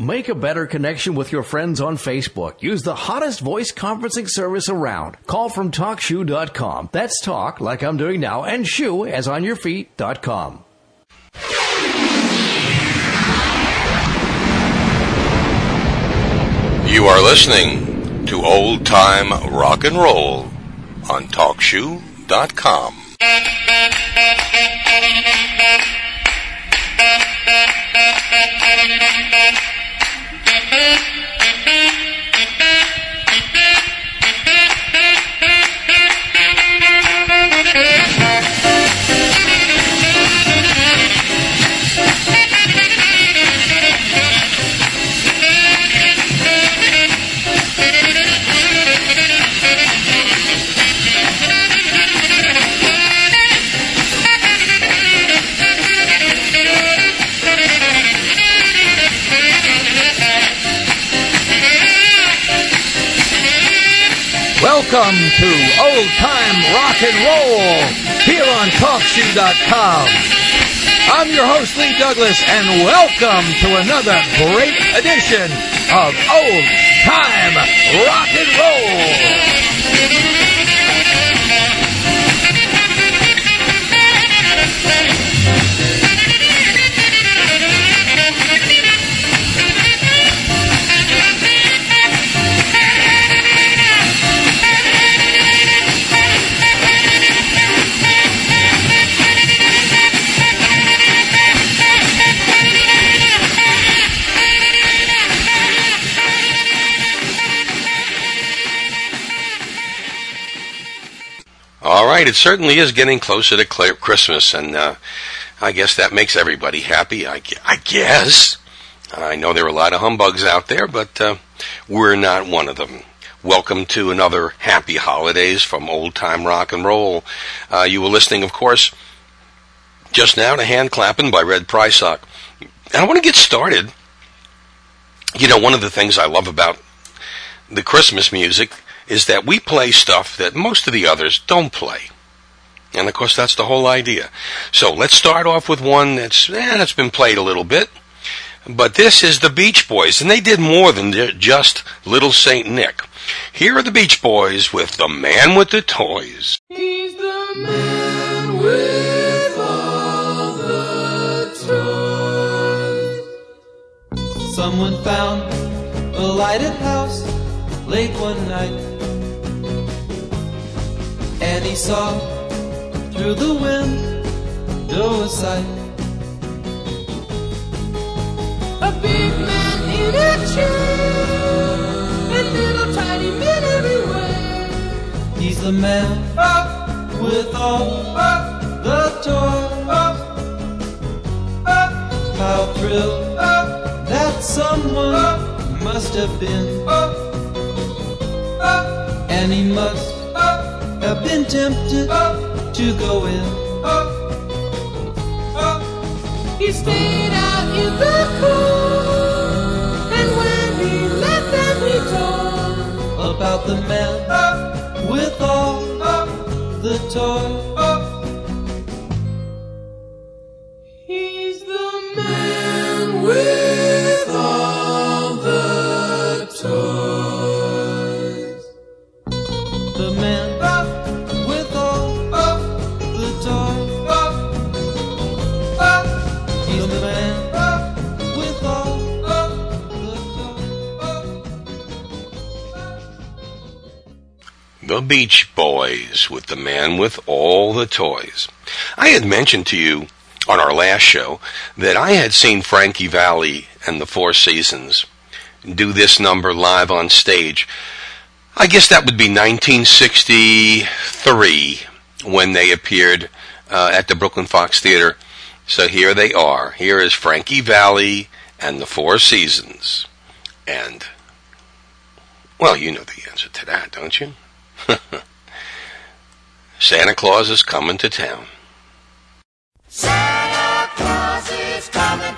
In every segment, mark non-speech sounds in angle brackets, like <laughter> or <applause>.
Make a better connection with your friends on Facebook. Use the hottest voice conferencing service around. Call from TalkShoe.com. That's talk, like I'm doing now, and shoe, as on your feet.com. You are listening to Old Time Rock and Roll on TalkShoe.com. <laughs> Thank you. Welcome to Old Time Rock and Roll here on TalkShoe.com. I'm your host, Lee Douglas, and welcome to another great edition of Old Time Rock and All right, it certainly is getting closer to Christmas, and uh, I guess that makes everybody happy. I, I guess. I know there are a lot of humbugs out there, but uh, we're not one of them. Welcome to another happy holidays from old time rock and roll. Uh, you were listening, of course, just now to Hand Clapping by Red Prysock. And I want to get started. You know, one of the things I love about the Christmas music is that we play stuff that most of the others don't play. And of course, that's the whole idea. So let's start off with one that's, eh, that's been played a little bit. But this is the Beach Boys, and they did more than just Little Saint Nick. Here are the Beach Boys with The Man with the Toys. He's the man with all the toys. Someone found a lighted house late one night, and he saw through the window a sight. A big man in a chair, and little tiny men everywhere. He's the man up with all the toys. How thrilled that someone must have been. And he must have been tempted to go in. He stayed out in the cold, and when he left them, he told about the man with all the toys. He's the man with all the toys. The Beach Boys with the man with all the toys. I had mentioned to you on our last show that I had seen Frankie Valli and the Four Seasons do this number live on stage. I guess that would be 1963 when they appeared uh, at the Brooklyn Fox Theater. So here they are. Here is Frankie Valli and the Four Seasons. And, well, you know the answer to that, don't you? <laughs> Santa Claus is coming to town. Santa Claus is coming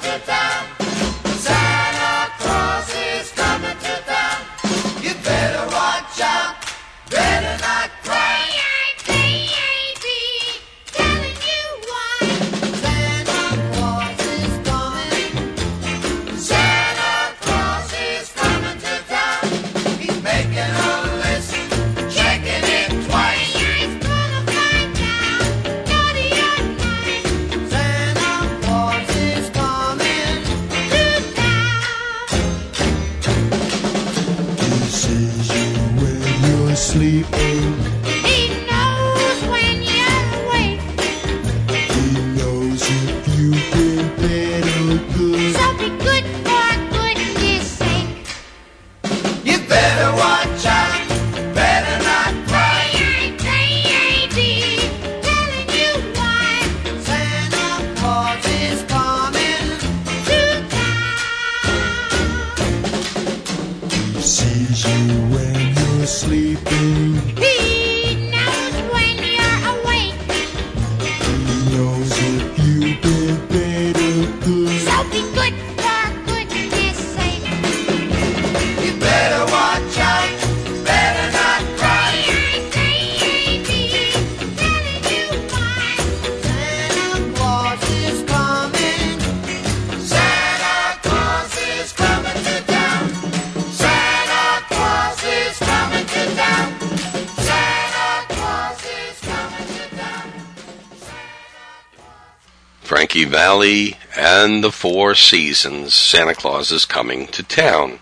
Frankie Valli and the Four Seasons. Santa Claus is coming to town.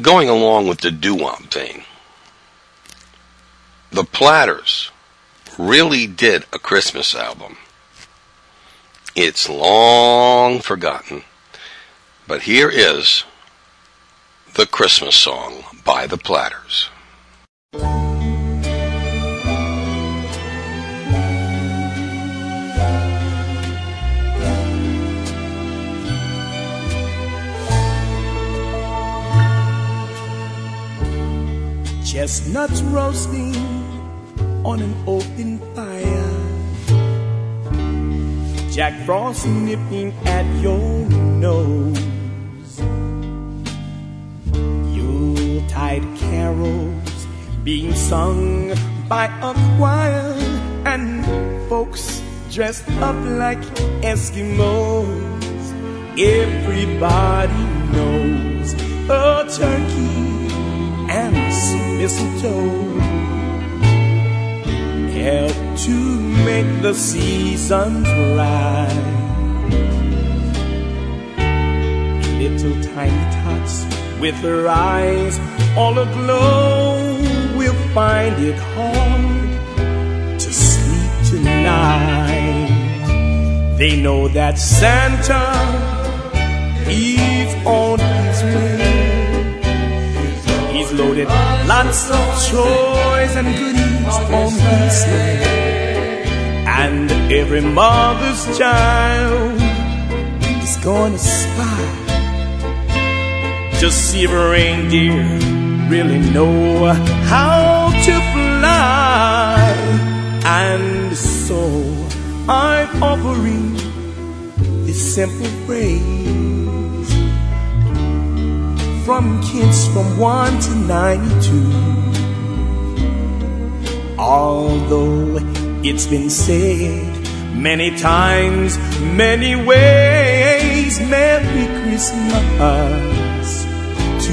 Going along with the doo-wop thing, the Platters really did a Christmas album. It's long forgotten, but here is the Christmas song by the Platters. Chestnuts roasting on an open fire. Jack Frost nipping at your nose. Yuletide carols being sung by a choir and folks dressed up like Eskimos. Everybody knows a turkey and some mistletoe help to make the seasons right. Little tiny tots with their eyes all aglow will find it hard to sleep tonight. They know that Santa loaded lots of toys and goodies on his sleigh. And every mother's child is gonna spy Just see if a reindeer really know how to fly. And so I'm offering this simple phrase from kids from 1 to 92. Although it's been said many times, many ways, Merry Christmas to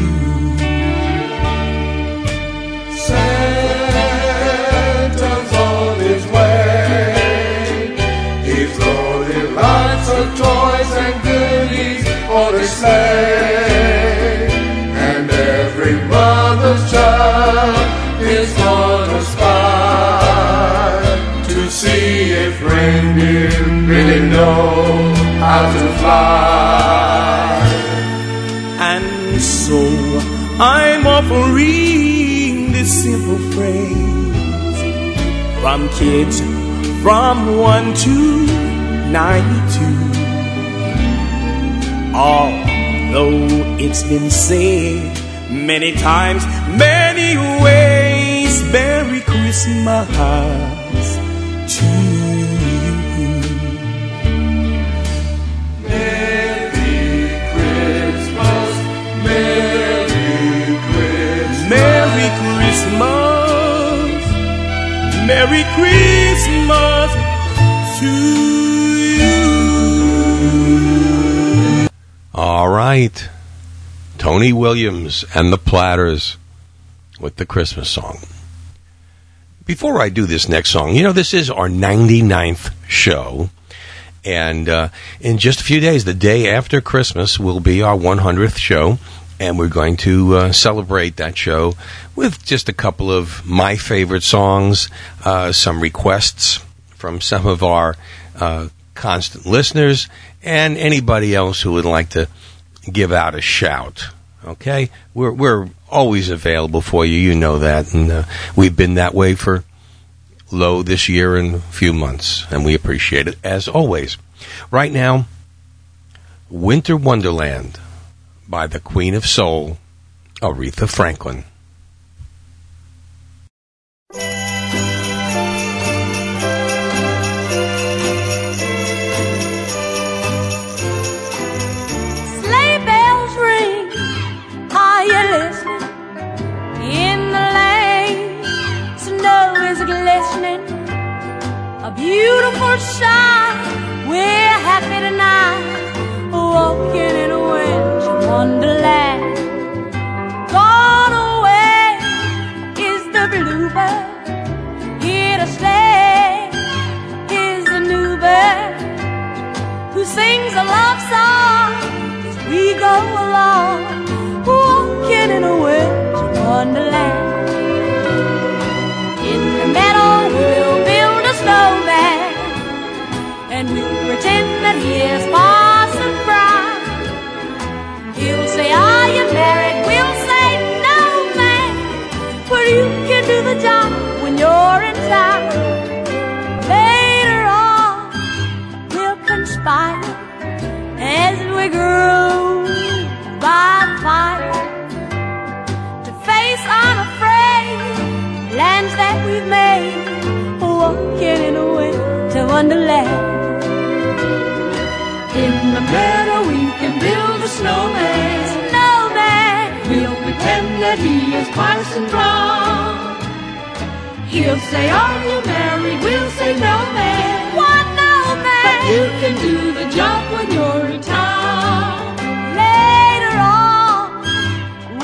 you. Santa's on his way. He's loaded lots of toys and goodies on his sleigh. Reindeer really know how to fly. And so I'm offering this simple phrase from kids from 1 to 92. Although it's been said many times, many ways, Merry Christmas Merry Christmas to you. All right. Tony Williams and the Platters with the Christmas song. Before I do this next song, you know, this is our 99th show. And uh, in just a few days, the day after Christmas, will be our 100th show. And we're going to uh, celebrate that show with just a couple of my favorite songs, uh, some requests from some of our uh, constant listeners, and anybody else who would like to give out a shout. Okay, we're we're always available for you. You know that, and uh, we've been that way for low this year and a few months, and we appreciate it as always. Right now, Winter Wonderland by the Queen of Soul, Aretha Franklin. Sleigh bells ring. Are you listening? In the lane, snow is glistening. A beautiful sight. We're happy tonight, walking in a wonderland. Gone away is the bluebird. Here to stay is the new bird who sings a love song as we go along, walking in a winter wonderland. In the meadow, we'll build a snowman, and we'll pretend that he is when you're in town. Later on, we'll conspire as we grow by the fire to face unafraid lands that we've made, walking in a wonderland. In the meadow we can build a snowman. Snowman, We'll pretend that he is Parson Brown. He'll say, Are you married? We'll say, No, man. one no man. But you can do the job when you're in town. Later on,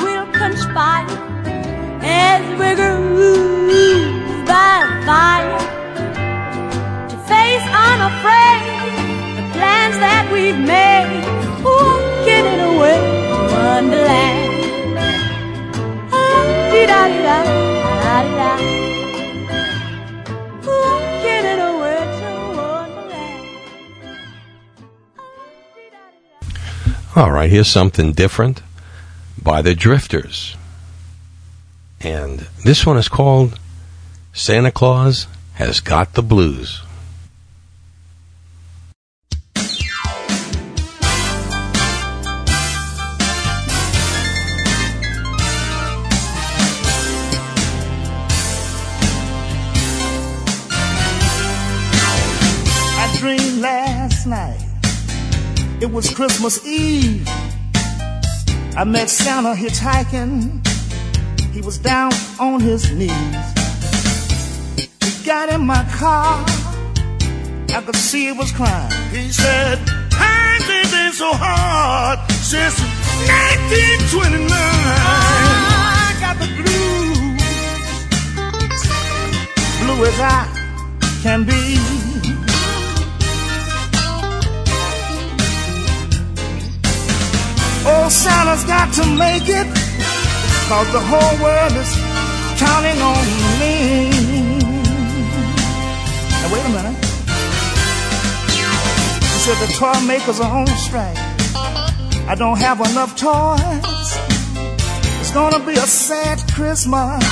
we'll conspire as we groove by the fire to face unafraid the plans that we've made, walking in a winter wonderland. Ah-dee-da-dee-da, ah-dee-da. Walking All right, here's something different by the Drifters. And this one is called Santa Claus Has Got the Blues. Was Christmas Eve. I met Santa hitchhiking. He was down on his knees. He got in my car. I could see he was crying. He said, Times ain't been so hard since 1929. I got the blues, blue as I can be. Oh, Santa's got to make it, cause the whole world is counting on me. Now, wait a minute. He said the toy makers are on strike. I don't have enough toys. It's gonna be a sad Christmas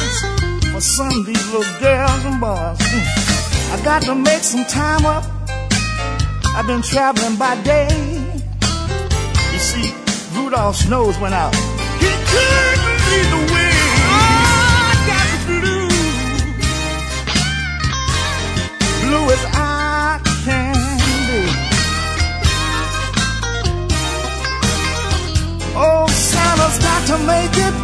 for some of these little girls and boys. I got to make some time up. I've been traveling by day. Rudolph's nose went out. He couldn't lead the way. Oh, I got the blues. Blue as I can be. Oh, Santa's got to make it.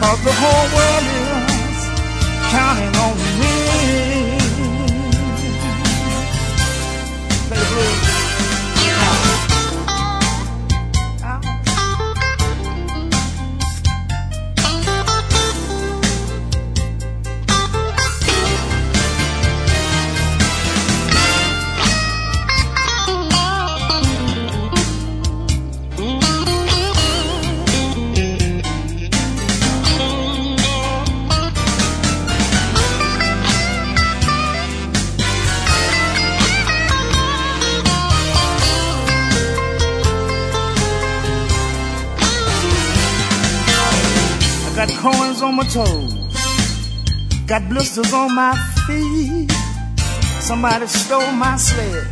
Cause the whole world is counting on me. Got blisters on my feet. Somebody stole my sled.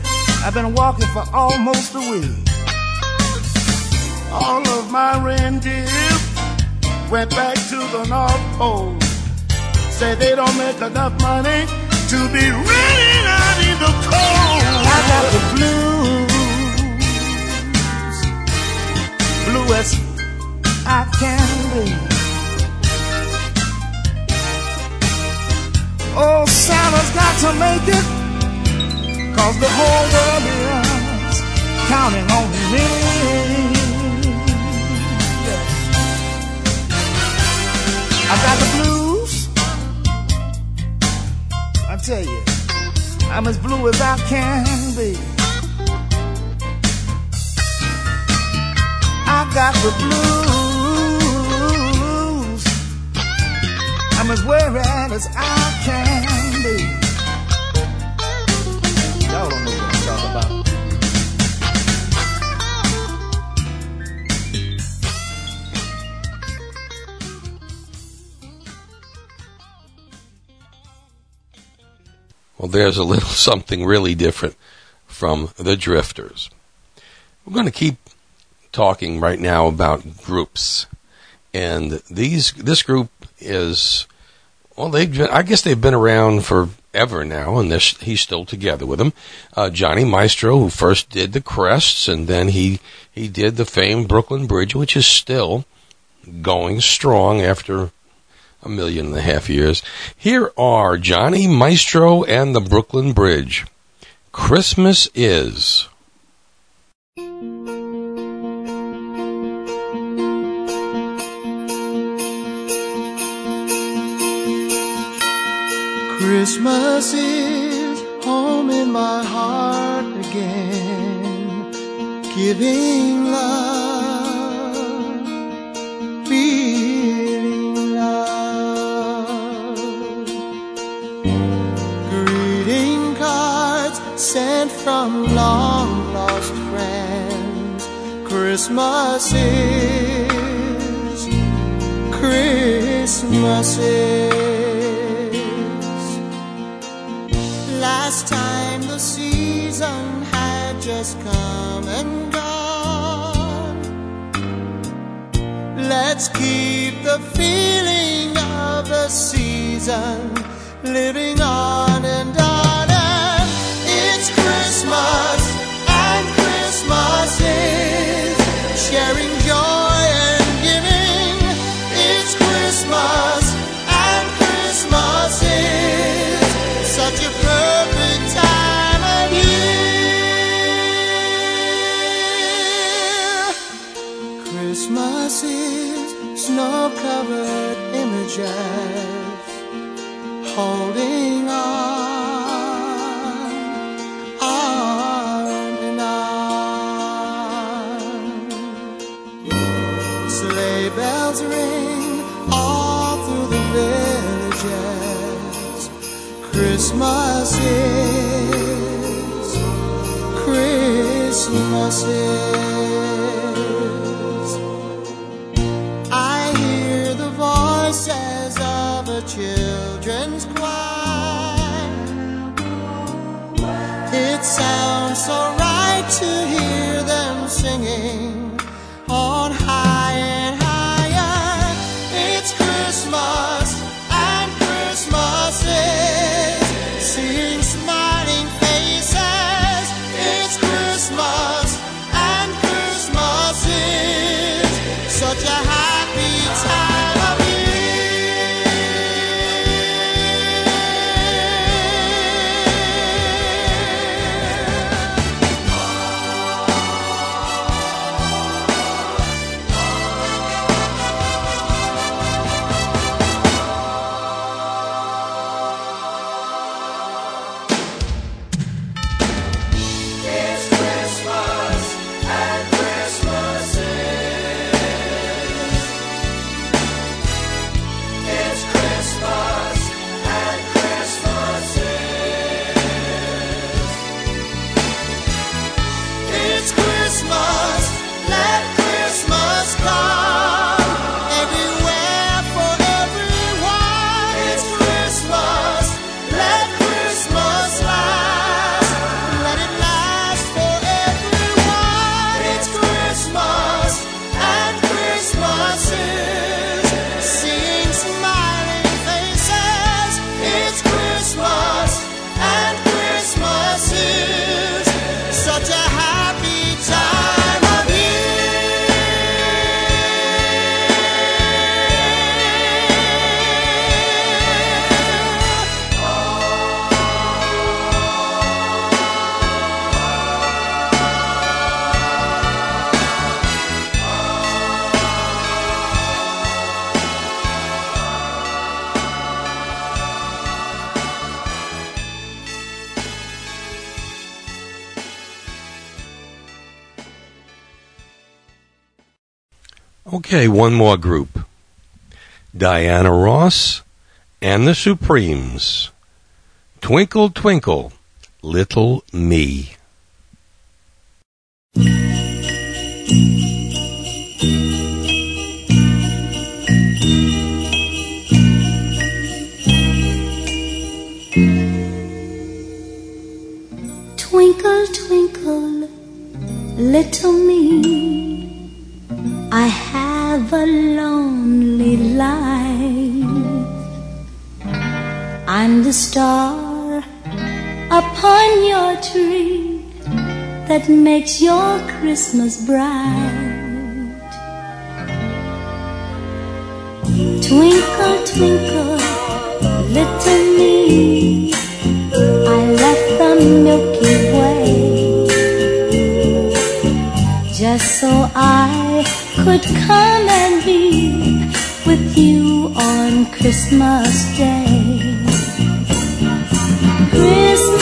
I've been walking for almost a week. All of my reindeer went back to the North Pole. Said they don't make enough money to be running out in the cold. I got the blues, blue as I can be. Oh, Santa's got to make it, cause the whole world is counting on me. I got the blues. I tell you, I'm as blue as I can be. I got the blues. I'm as as I can be. Y'all don't know what I'm talking about. Well, there's a little <laughs> something really different from the Drifters. We're going to keep talking right now about groups, and these this group is well, they've been, I guess they've been around forever now, and he's still together with them. Uh, Johnny Maestro, who first did the Crests, and then he he did the famed Brooklyn Bridge, which is still going strong after a million and a half years. Here are Johnny Maestro and the Brooklyn Bridge. Christmas is. Christmas is home in my heart again, giving love, feeling love. Greeting cards sent from long lost friends. Christmas is, Christmas is. Last time the season had just come and gone. Let's keep the feeling of the season living on and on. It's Christmas, and Christmas is sharing images holding on, arm in arm. Sleigh bells ring all through the villages. Christmas is, Christmas is. It sounds so right to hear them singing Okay, one more group. Diana Ross and the Supremes. Twinkle, twinkle, little me. Twinkle, twinkle, little me. A lonely life. I'm the star upon your tree that makes your Christmas bright. Twinkle, twinkle, little me. I left the Milky Way just so I could come and be with you on Christmas Day. Christmas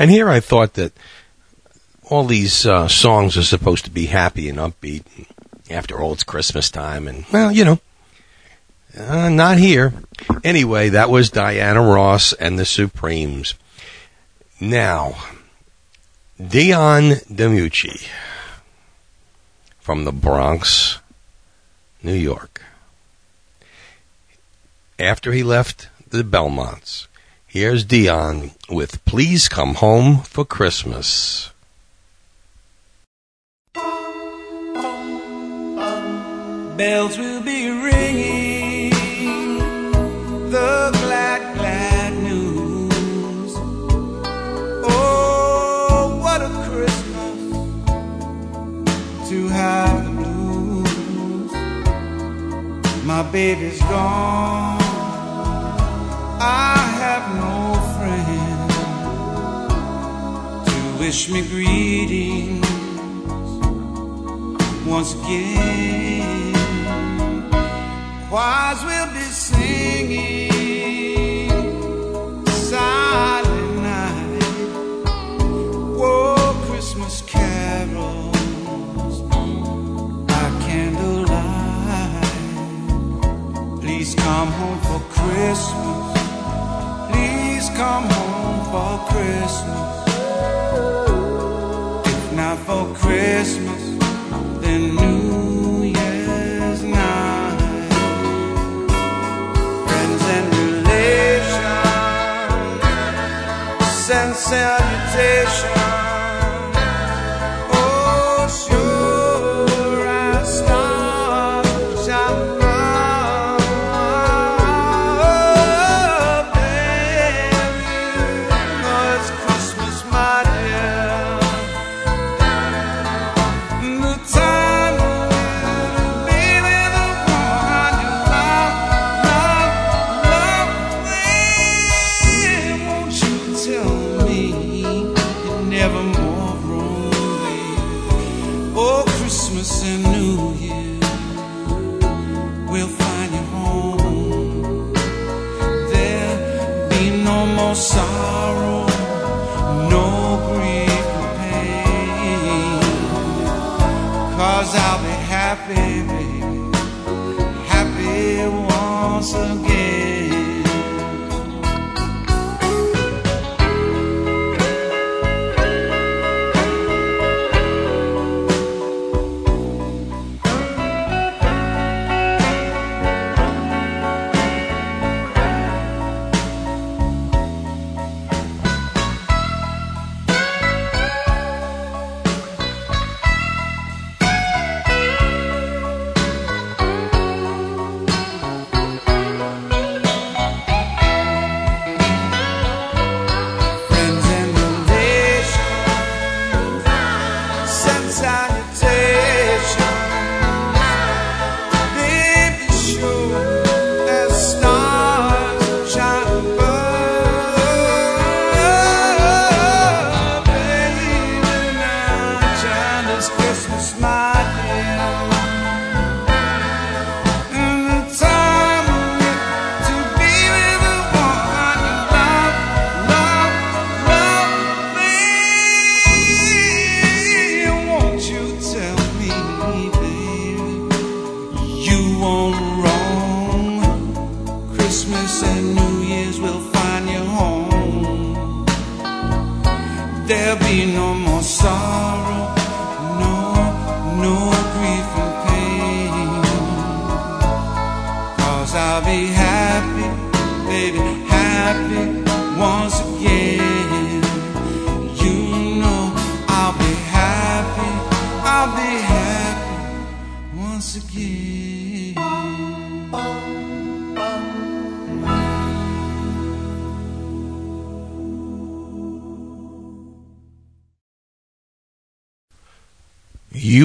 and here I thought that all these uh, songs are supposed to be happy and upbeat. After all, it's Christmas time, and well, you know, uh, not here. Anyway, that was Diana Ross and the Supremes. Now, Dion DiMucci from the Bronx, New York. After he left the Belmonts, here's Dion with Please Come Home for Christmas. Bells will be ringing the glad, glad news. Oh, what a Christmas to have the blues. My baby's gone. I have no friend to wish me greetings once again. Choirs will be singing silent night. Whoa, Christmas carols by candlelight. Please come home for Christmas. Come home for Christmas. If not for Christmas, then New Year's night. Friends and relations send salutations.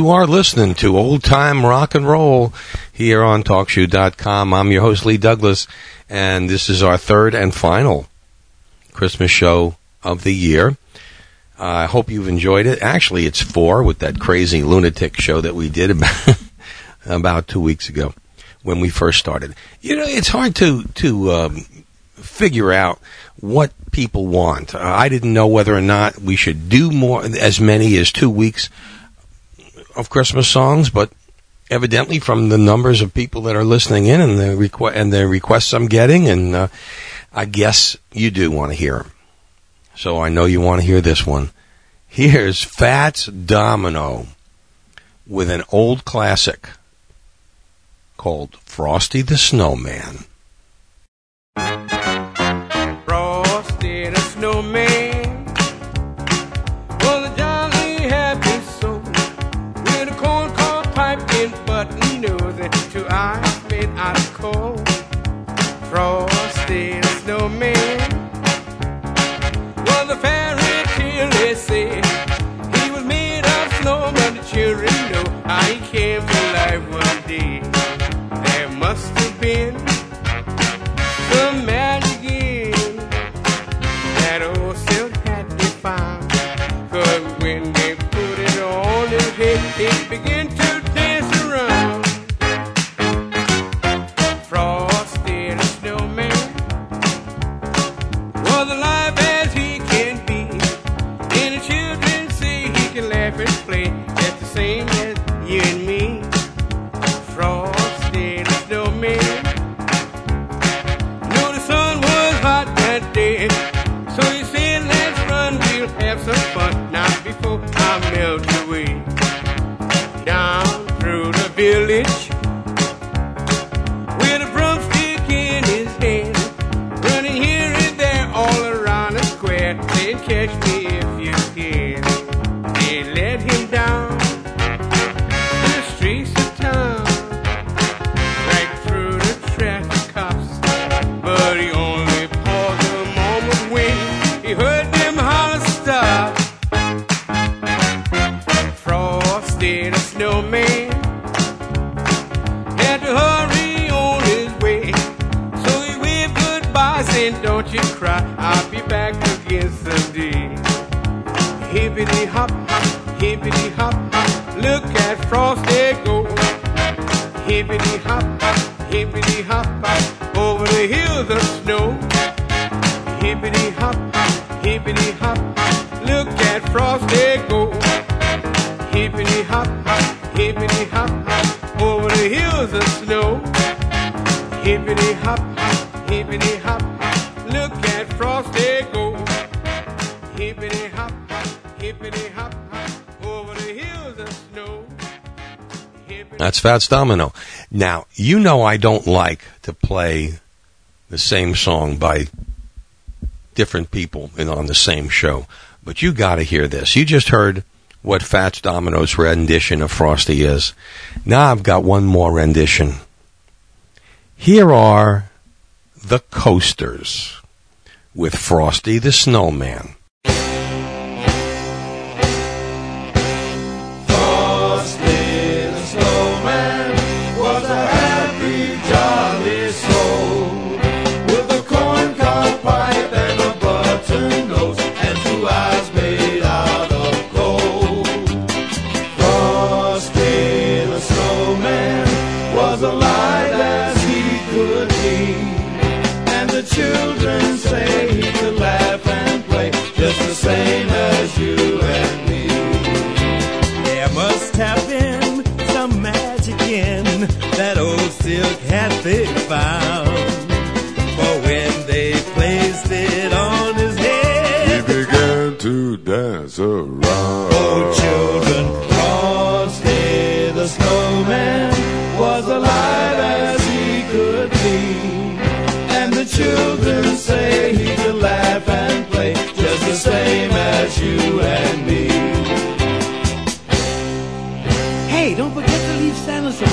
You are listening to old time rock and roll here on TalkShoe.com. I'm your host, Lee Douglas, and this is our third and final Christmas show of the year. I uh, hope you've enjoyed it. Actually, it's four with that crazy lunatic show that we did <laughs> about, about two weeks ago when we first started. You know, it's hard to, to, um, figure out what people want. Uh, I didn't know whether or not we should do more, as many as two weeks of Christmas songs, but evidently from the numbers of people that are listening in and the requ- and the requests I'm getting, and uh, I guess you do want to hear them. So I know you want to hear this one. Here's Fats Domino with an old classic called Frosty the Snowman. came to life one day. There must have been some magic in that old silk hat they found. Cause when they put it on his head, it began Fats Domino. Now, you know I don't like to play the same song by different people and on the same show, but you got to hear this. You just heard what Fats Domino's rendition of Frosty is. Now I've got one more rendition. Here are the coasters with Frosty the Snowman.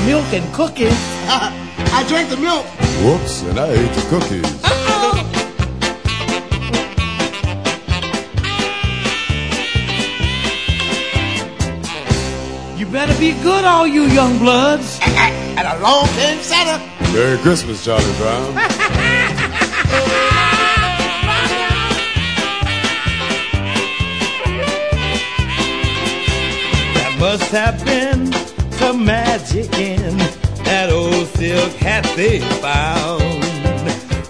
milk and cookies. <laughs> I drank the milk. Whoops, and I ate the cookies. You better be good, all you young bloods. <laughs> and a long time setter. Merry Christmas, Charlie Brown. <laughs> must have been hath they found.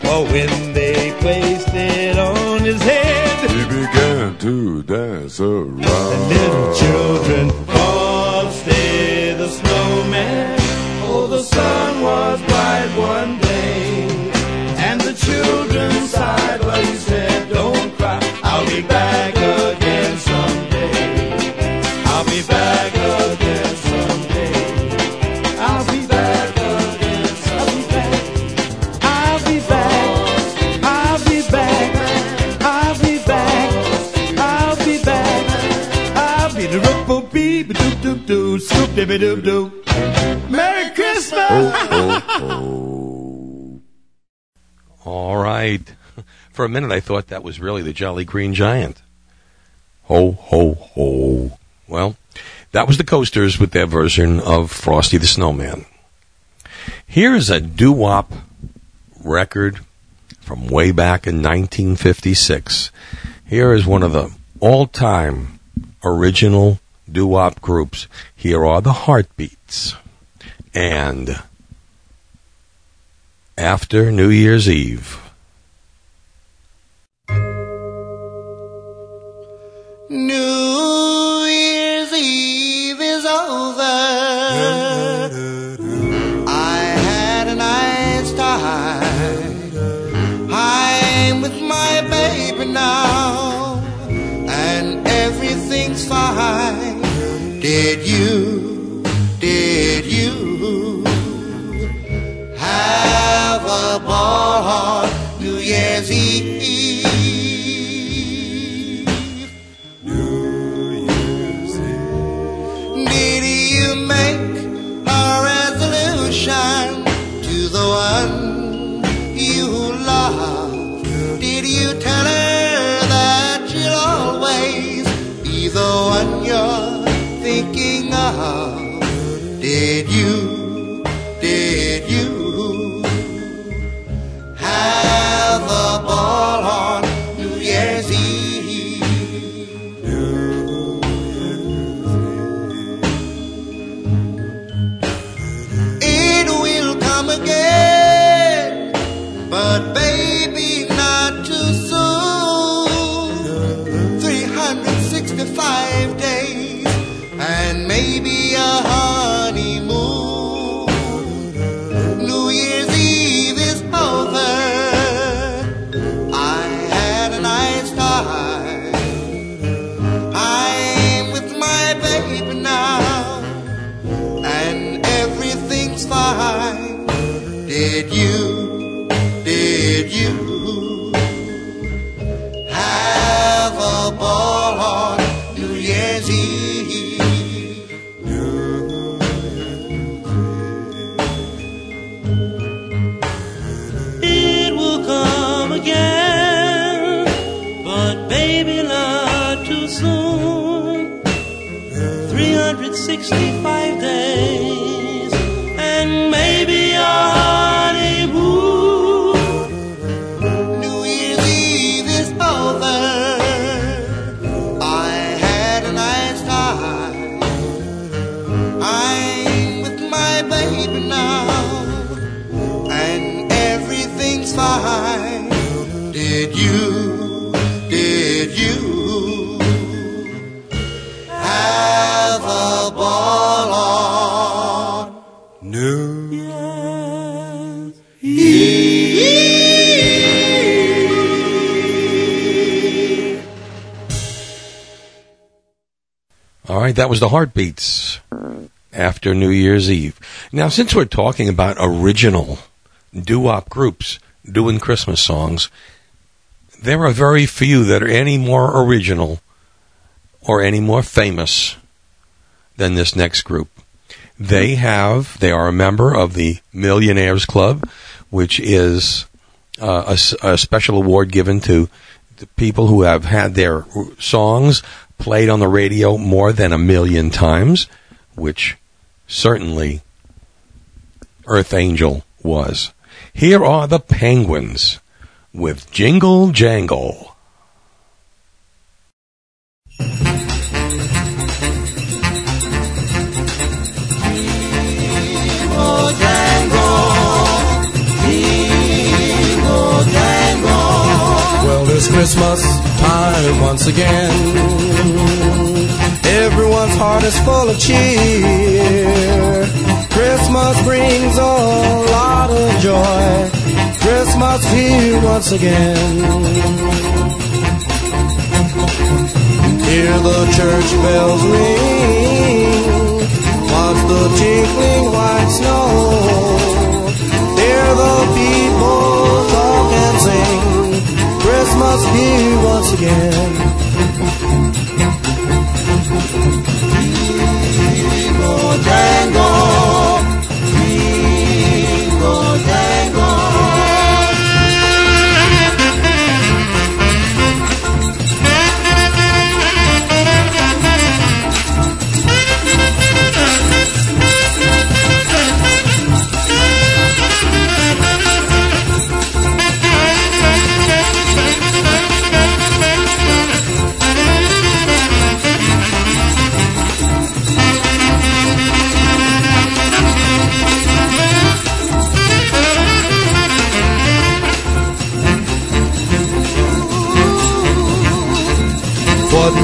For when they placed it on his head, he began to dance around. The little children doo scoop dibby doop doo. Merry Christmas. Oh, oh, oh. All right. <laughs> For a minute, I thought that was really the Jolly Green Giant. Ho, ho, ho. Well, that was the Coasters with their version of Frosty the Snowman. Here's a doo wop record from way back in 1956. Here is one of the all time original doo wop groups. Here are the Heartbeats. And after New Year's Eve. New Year's Eve is over. I had a nice time. I'm with my baby now, and everything's fine. Did you, did you have a ball on New Year's Eve? Did you make a resolution to the one of? Did you, did you have a ball on New Year's Eve? It will come again, but baby, was the Heartbeats after New Year's Eve. Now, since we're talking about original doo-wop groups doing Christmas songs, there are very few that are any more original or any more famous than this next group. They have, they are a member of the Millionaires Club, which is uh, a a, special award given to the people who have had their songs played on the radio more than a million times, which certainly Earth Angel was. Here are the Penguins with Jingle Jangle. Well, this Christmas Time once again. Everyone's heart is full of cheer. Christmas brings a lot of joy. Christmas here once again. Hear the church bells ring. Watch the tinkling white snow. Hear the people. Here once again. Jangle,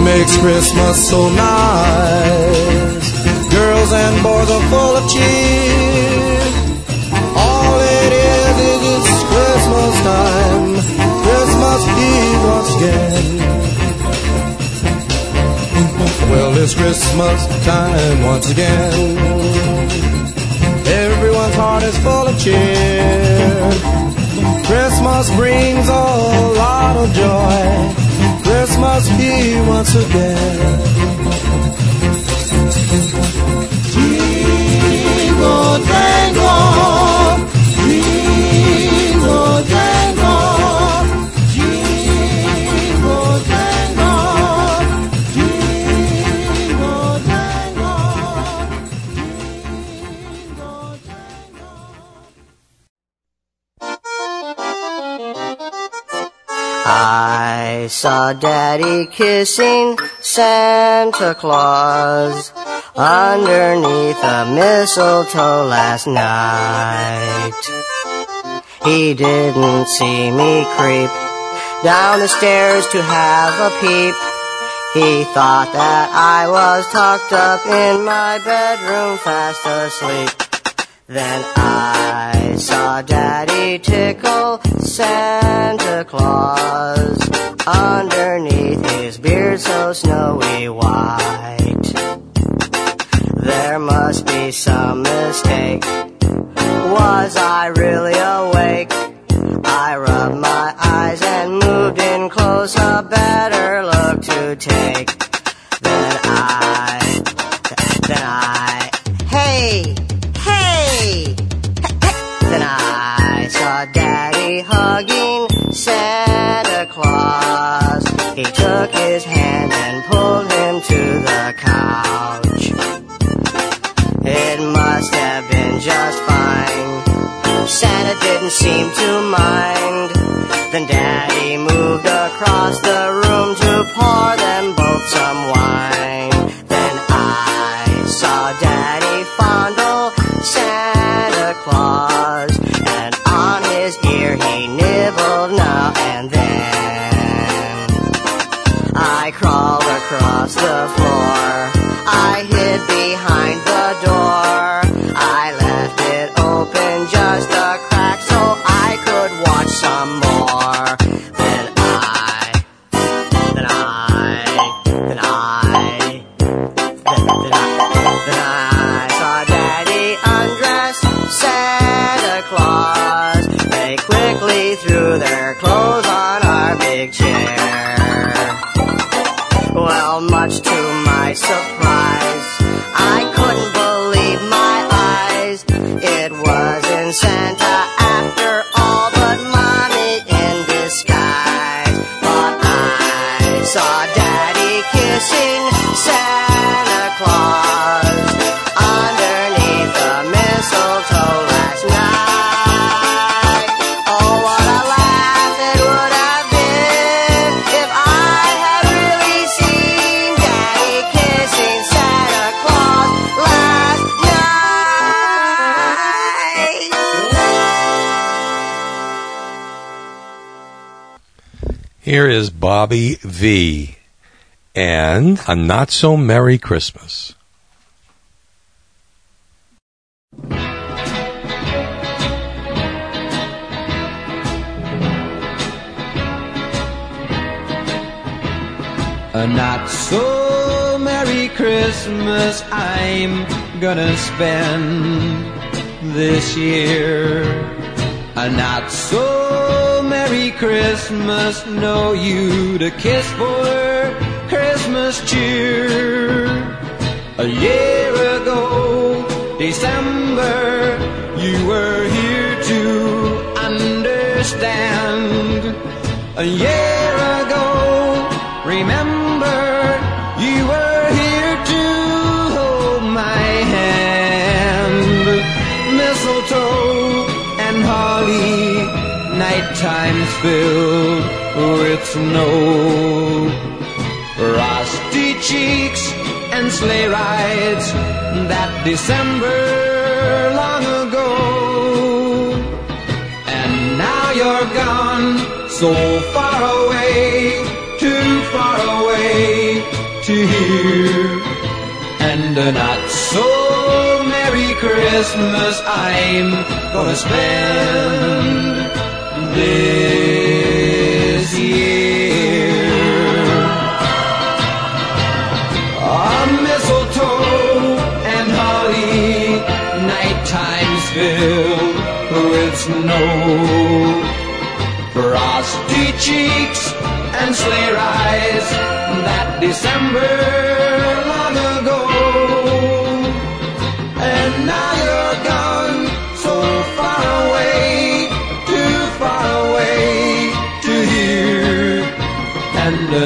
makes Christmas so nice? Girls and boys are full of cheer. All it is is it's Christmas time. Christmas Eve once again. Well, it's Christmas time once again. Everyone's heart is full of cheer. Christmas brings a lot of joy. Christmas here once again. Jingle jangle, I saw Daddy kissing Santa Claus underneath a mistletoe last night. He didn't see me creep down the stairs to have a peep. He thought that I was tucked up in my bedroom fast asleep. Then I saw Daddy tickle Santa Claus underneath his beard so snowy white. There must be some mistake. Was I really awake? I rubbed my eyes and moved in close, a better look to take. Santa didn't seem to mind. Then Daddy moved across the room Here is Bobby V. and A Not So Merry Christmas. A not so merry Christmas I'm gonna spend this year. A not so merry Christmas, no you to kiss for Christmas cheer. A year ago, December, you were here to understand. A year ago, remember, times filled with snow. Frosty cheeks and sleigh rides that December long ago. And now you're gone, so far away, too far away to hear. And a not so merry Christmas I'm gonna spend this year. A mistletoe and holly, night times filled with snow. Frosty cheeks and sleigh rides that December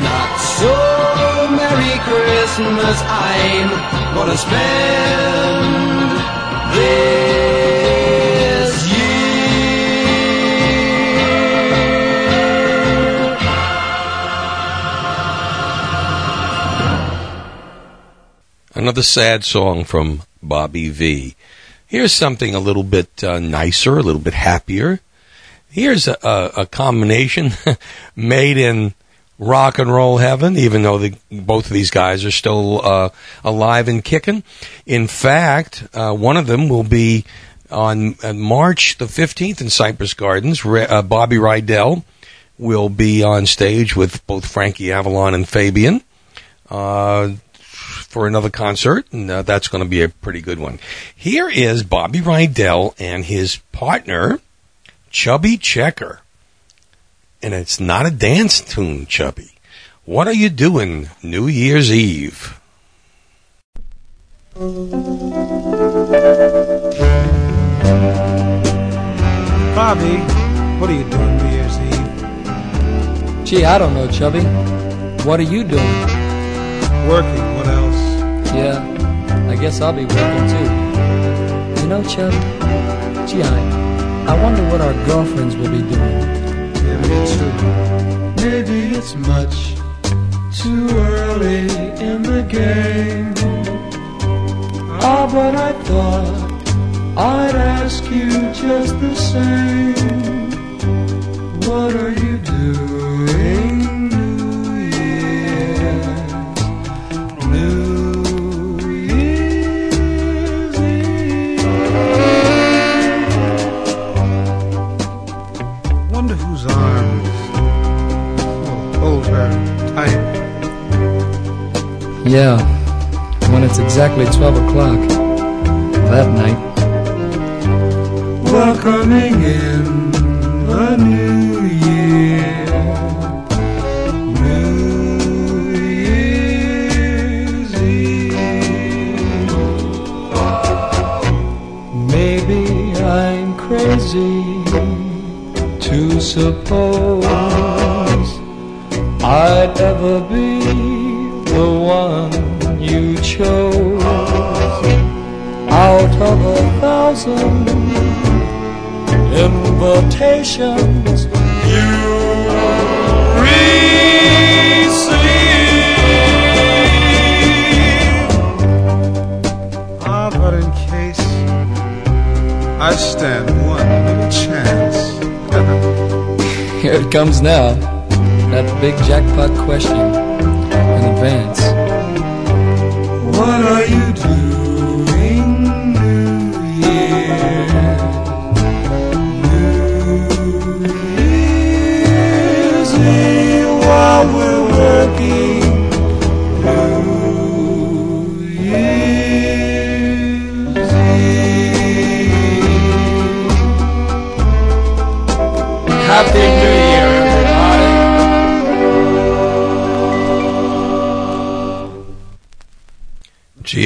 Not so merry Christmas I'm gonna spend this year. Another sad song from Bobby V. Here's something a little bit uh, nicer, a little bit happier. Here's a, a, a combination <laughs> made in rock and roll heaven, even though the, both of these guys are still uh, alive and kicking. In fact, uh, one of them will be on uh, March the 15th in Cypress Gardens. Re- uh, Bobby Rydell will be on stage with both Frankie Avalon and Fabian. Uh, for another concert, and uh, that's going to be a pretty good one. Here is Bobby Rydell and his partner, Chubby Checker. And it's not a dance tune, Chubby. What are you doing New Year's Eve? Bobby, what are you doing New Year's Eve? Gee, I don't know, Chubby. What are you doing? Working, what else? Yeah, I guess I'll be working too. You know, Chubby, gee, I, I wonder what our girlfriends will be doing. Maybe it's much too early in the game. Ah, but I thought I'd ask you just the same. What are you doing, Yeah, when it's exactly 12 o'clock that night. welcoming in the new year. New Year's Eve. Maybe I'm crazy to suppose I'd ever be out of a thousand invitations you receive. Ah, but in case I stand one little chance. Here it comes now. that big jackpot question in advance. What are you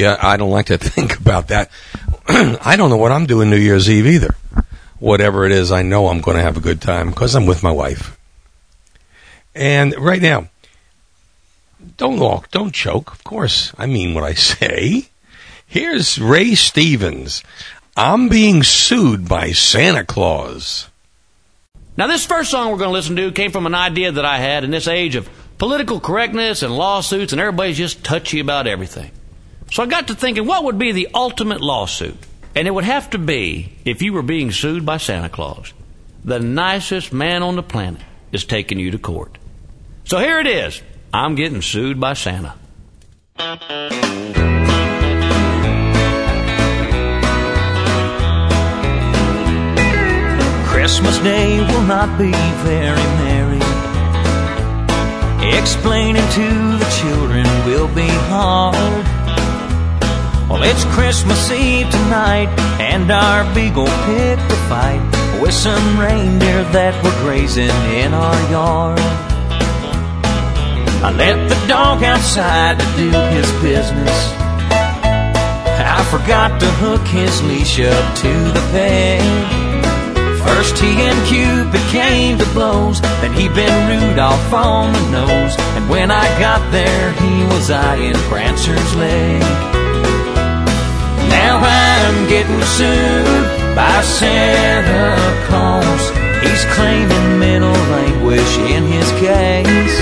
I don't like to <laughs> think about that. <clears throat> I don't know what I'm doing New Year's Eve either. Whatever it is, I know I'm going to have a good time because I'm with my wife. And right now, don't walk, don't choke. Of course, I mean what I say. Here's Ray Stevens. I'm being sued by Santa Claus. Now, this first song we're going to listen to came from an idea that I had in this age of political correctness and lawsuits, and everybody's just touchy about everything. So I got to thinking, what would be the ultimate lawsuit? And it would have to be if you were being sued by Santa Claus. The nicest man on the planet is taking you to court. So here it is I'm getting sued by Santa. Christmas Day will not be very merry. Explaining to the children will be hard. Well, it's Christmas Eve tonight, and our beagle picked a fight with some reindeer that were grazing in our yard. I let the dog outside to do his business. I forgot to hook his leash up to the peg. First he and Cupid came to blows, then he been Rudolph on the nose, and when I got there he was eyeing Prancer's leg. Now I'm getting sued by Santa Claus. He's claiming mental anguish in his case.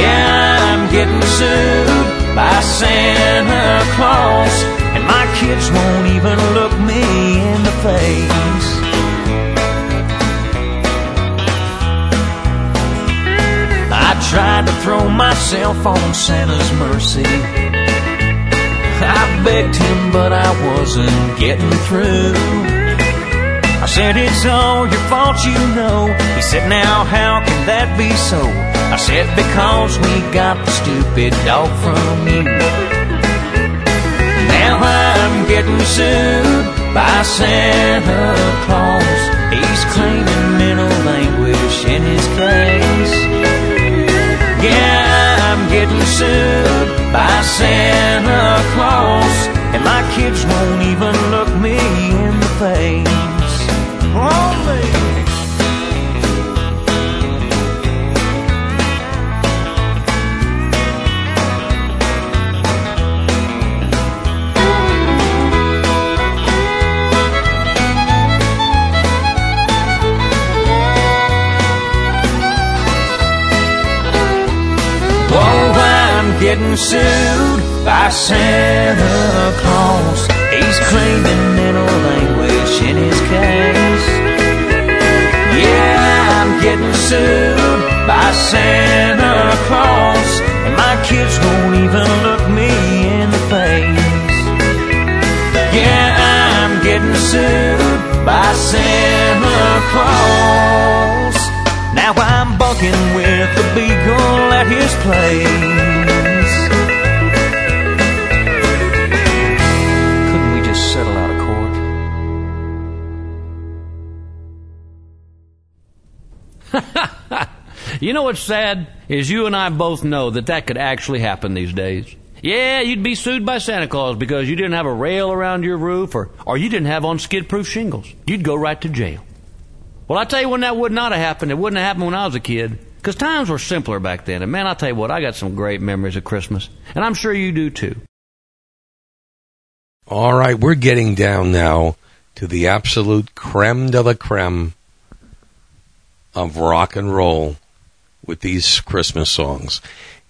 Yeah, I'm getting sued by Santa Claus, and my kids won't even look me in the face. I tried to throw myself on Santa's mercy. I begged him, but I wasn't getting through. I said, It's all your fault, you know. He said, Now, how can that be so? I said, Because we got the stupid dog from you. Now I'm getting sued by Santa Claus. He's claiming mental anguish in his case. Yeah, getting sued by Santa Claus, and my kids won't even look me in the face. I'm sued by Santa Claus. He's claiming mental anguish in his case. Yeah, I'm getting sued by Santa Claus, and my kids won't even look me in the face. Yeah, I'm getting sued by Santa Claus. Now I'm bucking with the beagle at his place. You know what's sad? Is you and I both know that that could actually happen these days. Yeah, you'd be sued by Santa Claus because you didn't have a rail around your roof or, or you didn't have on skid proof shingles. You'd go right to jail. Well, I tell you when that would not have happened. It wouldn't have happened when I was a kid. Because times were simpler back then. And man, I'll tell you what, I got some great memories of Christmas. And I'm sure you do too. All right, we're getting down now to the absolute creme de la creme of rock and roll with these Christmas songs.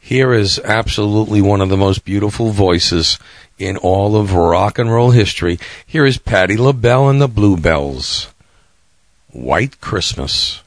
Here is absolutely one of the most beautiful voices in all of rock and roll history. Here is Patti LaBelle and the Bluebells. White Christmas.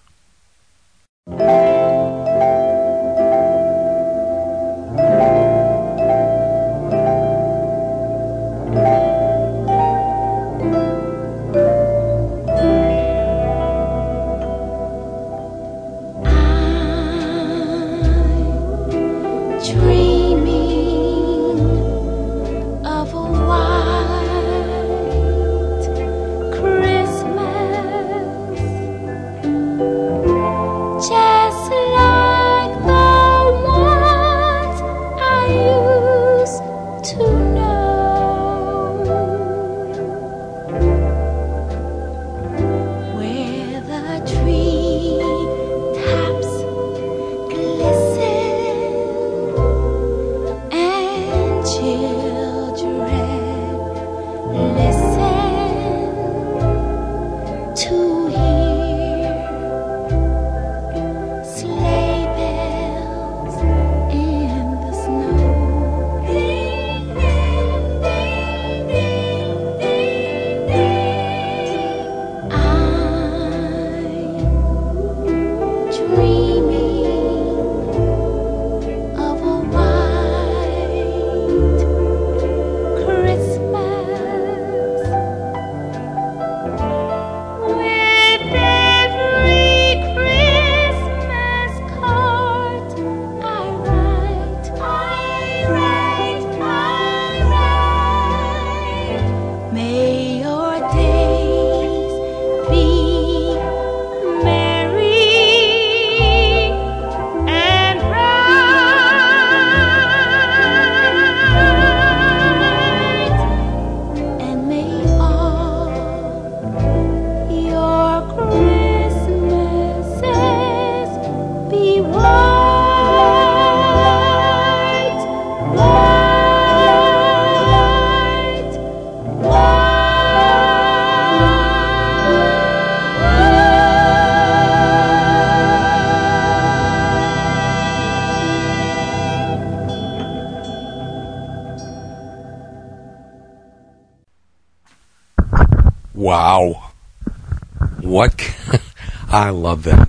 I love that.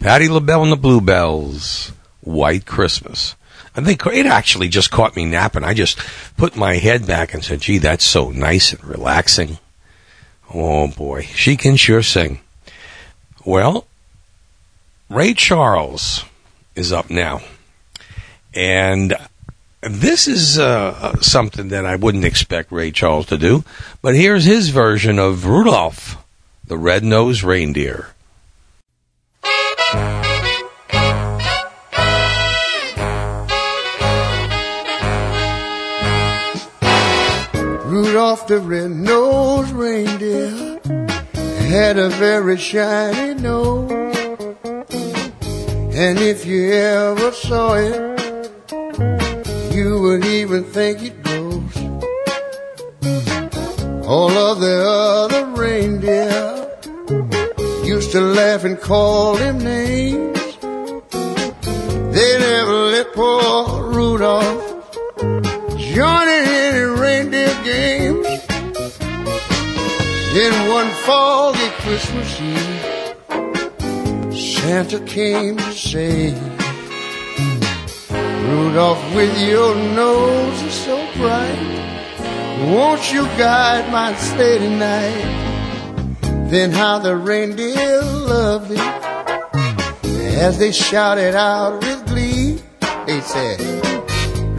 Patti LaBelle and the Bluebells. White Christmas. I think it actually just caught me napping. I just put my head back and said, gee, that's so nice and relaxing. Oh boy, she can sure sing. Well, Ray Charles is up now. And this is uh, something that I wouldn't expect Ray Charles to do. But here's his version of Rudolph, the Red-Nosed Reindeer. Rudolph the red-nosed reindeer had a very shiny nose. And if you ever saw it, you would even think it grows. All of the other reindeer used to laugh and call him names. They never let poor Rudolph Then one foggy Christmas Eve, Santa came to say, Rudolph, with your nose is so bright, won't you guide my sleigh tonight? Then how the reindeer loved it as they shouted out with glee. They said,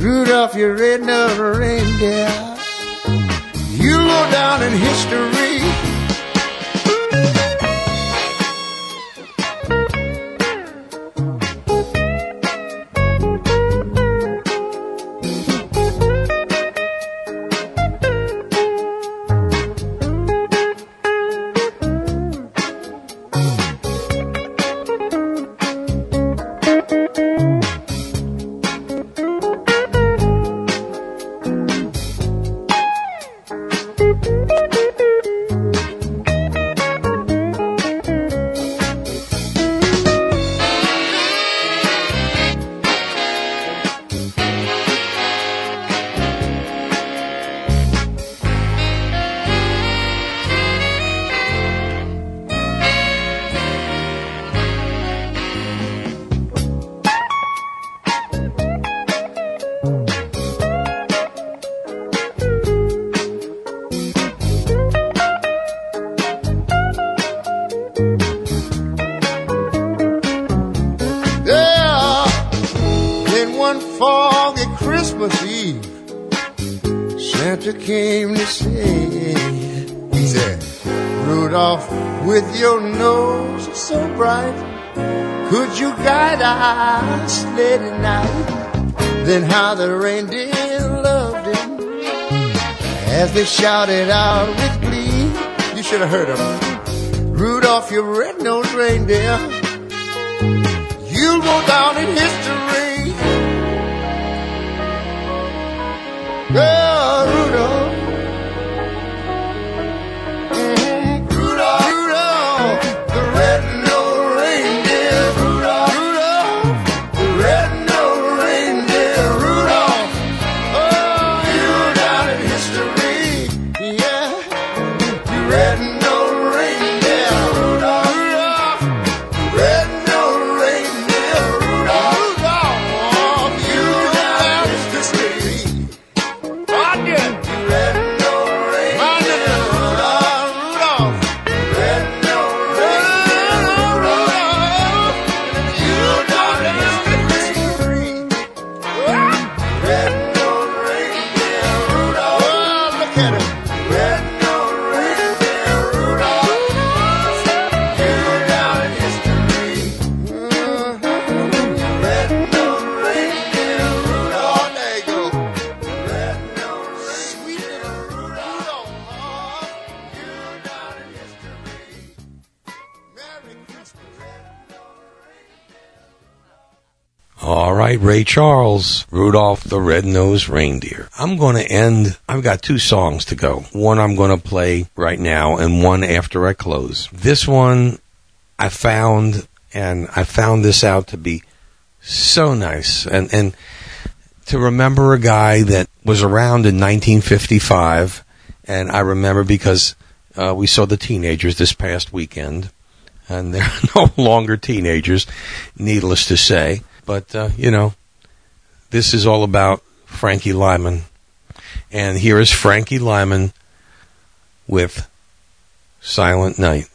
Rudolph, you red-nosed reindeer, down in history. Guide our sleigh tonight? Then how the reindeer loved him as they shouted out with glee. You should have heard them. Rudolph, your red-nosed reindeer, You'll go down in history. Ray Charles, Rudolph the Red-Nosed Reindeer. I'm going to end, I've got two songs to go. One I'm going to play right now and one after I close. This one I found, and I found this out to be so nice. And, and to remember a guy that was around in 1955, and I remember because Uh, we saw the teenagers this past weekend, and they're <laughs> no longer teenagers, needless to say. But, uh, you know, this is all about Frankie Lymon. And here is Frankie Lymon with Silent Night.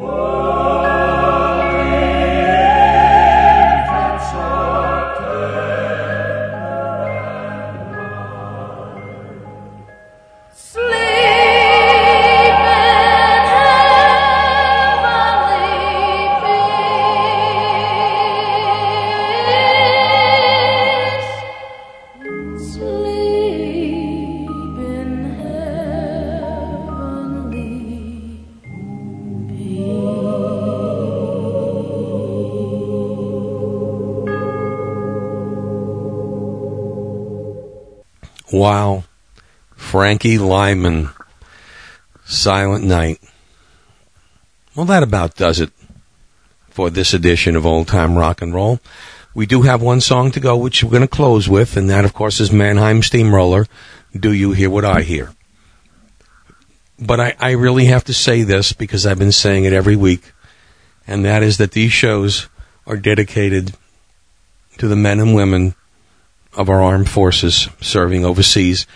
Holy Frankie Lymon, Silent Night. Well, that about does it for this edition of Old Time Rock and Roll. We do have one song to go, which we're going to close with, and that, of course, is Mannheim Steamroller. Do you hear what I hear? But I, I really have to say this because I've been saying it every week, and that is that these shows are dedicated to the men and women of our armed forces serving overseas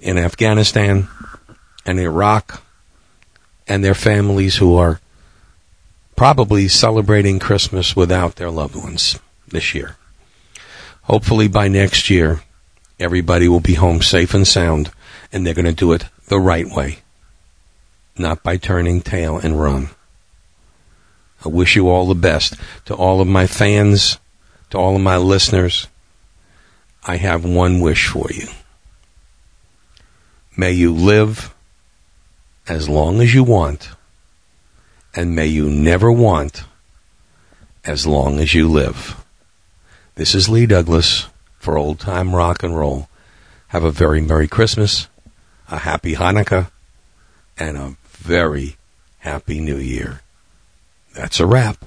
in Afghanistan and Iraq and their families who are probably celebrating Christmas without their loved ones this year. Hopefully by next year, everybody will be home safe and sound and they're going to do it the right way, not by turning tail and run. I wish you all the best. To all of my fans, to all of my listeners, I have one wish for you. May you live as long as you want, and may you never want as long as you live. This is Lee Douglas for Old Time Rock and Roll. Have a very Merry Christmas, a Happy Hanukkah, and a very Happy New Year. That's a wrap.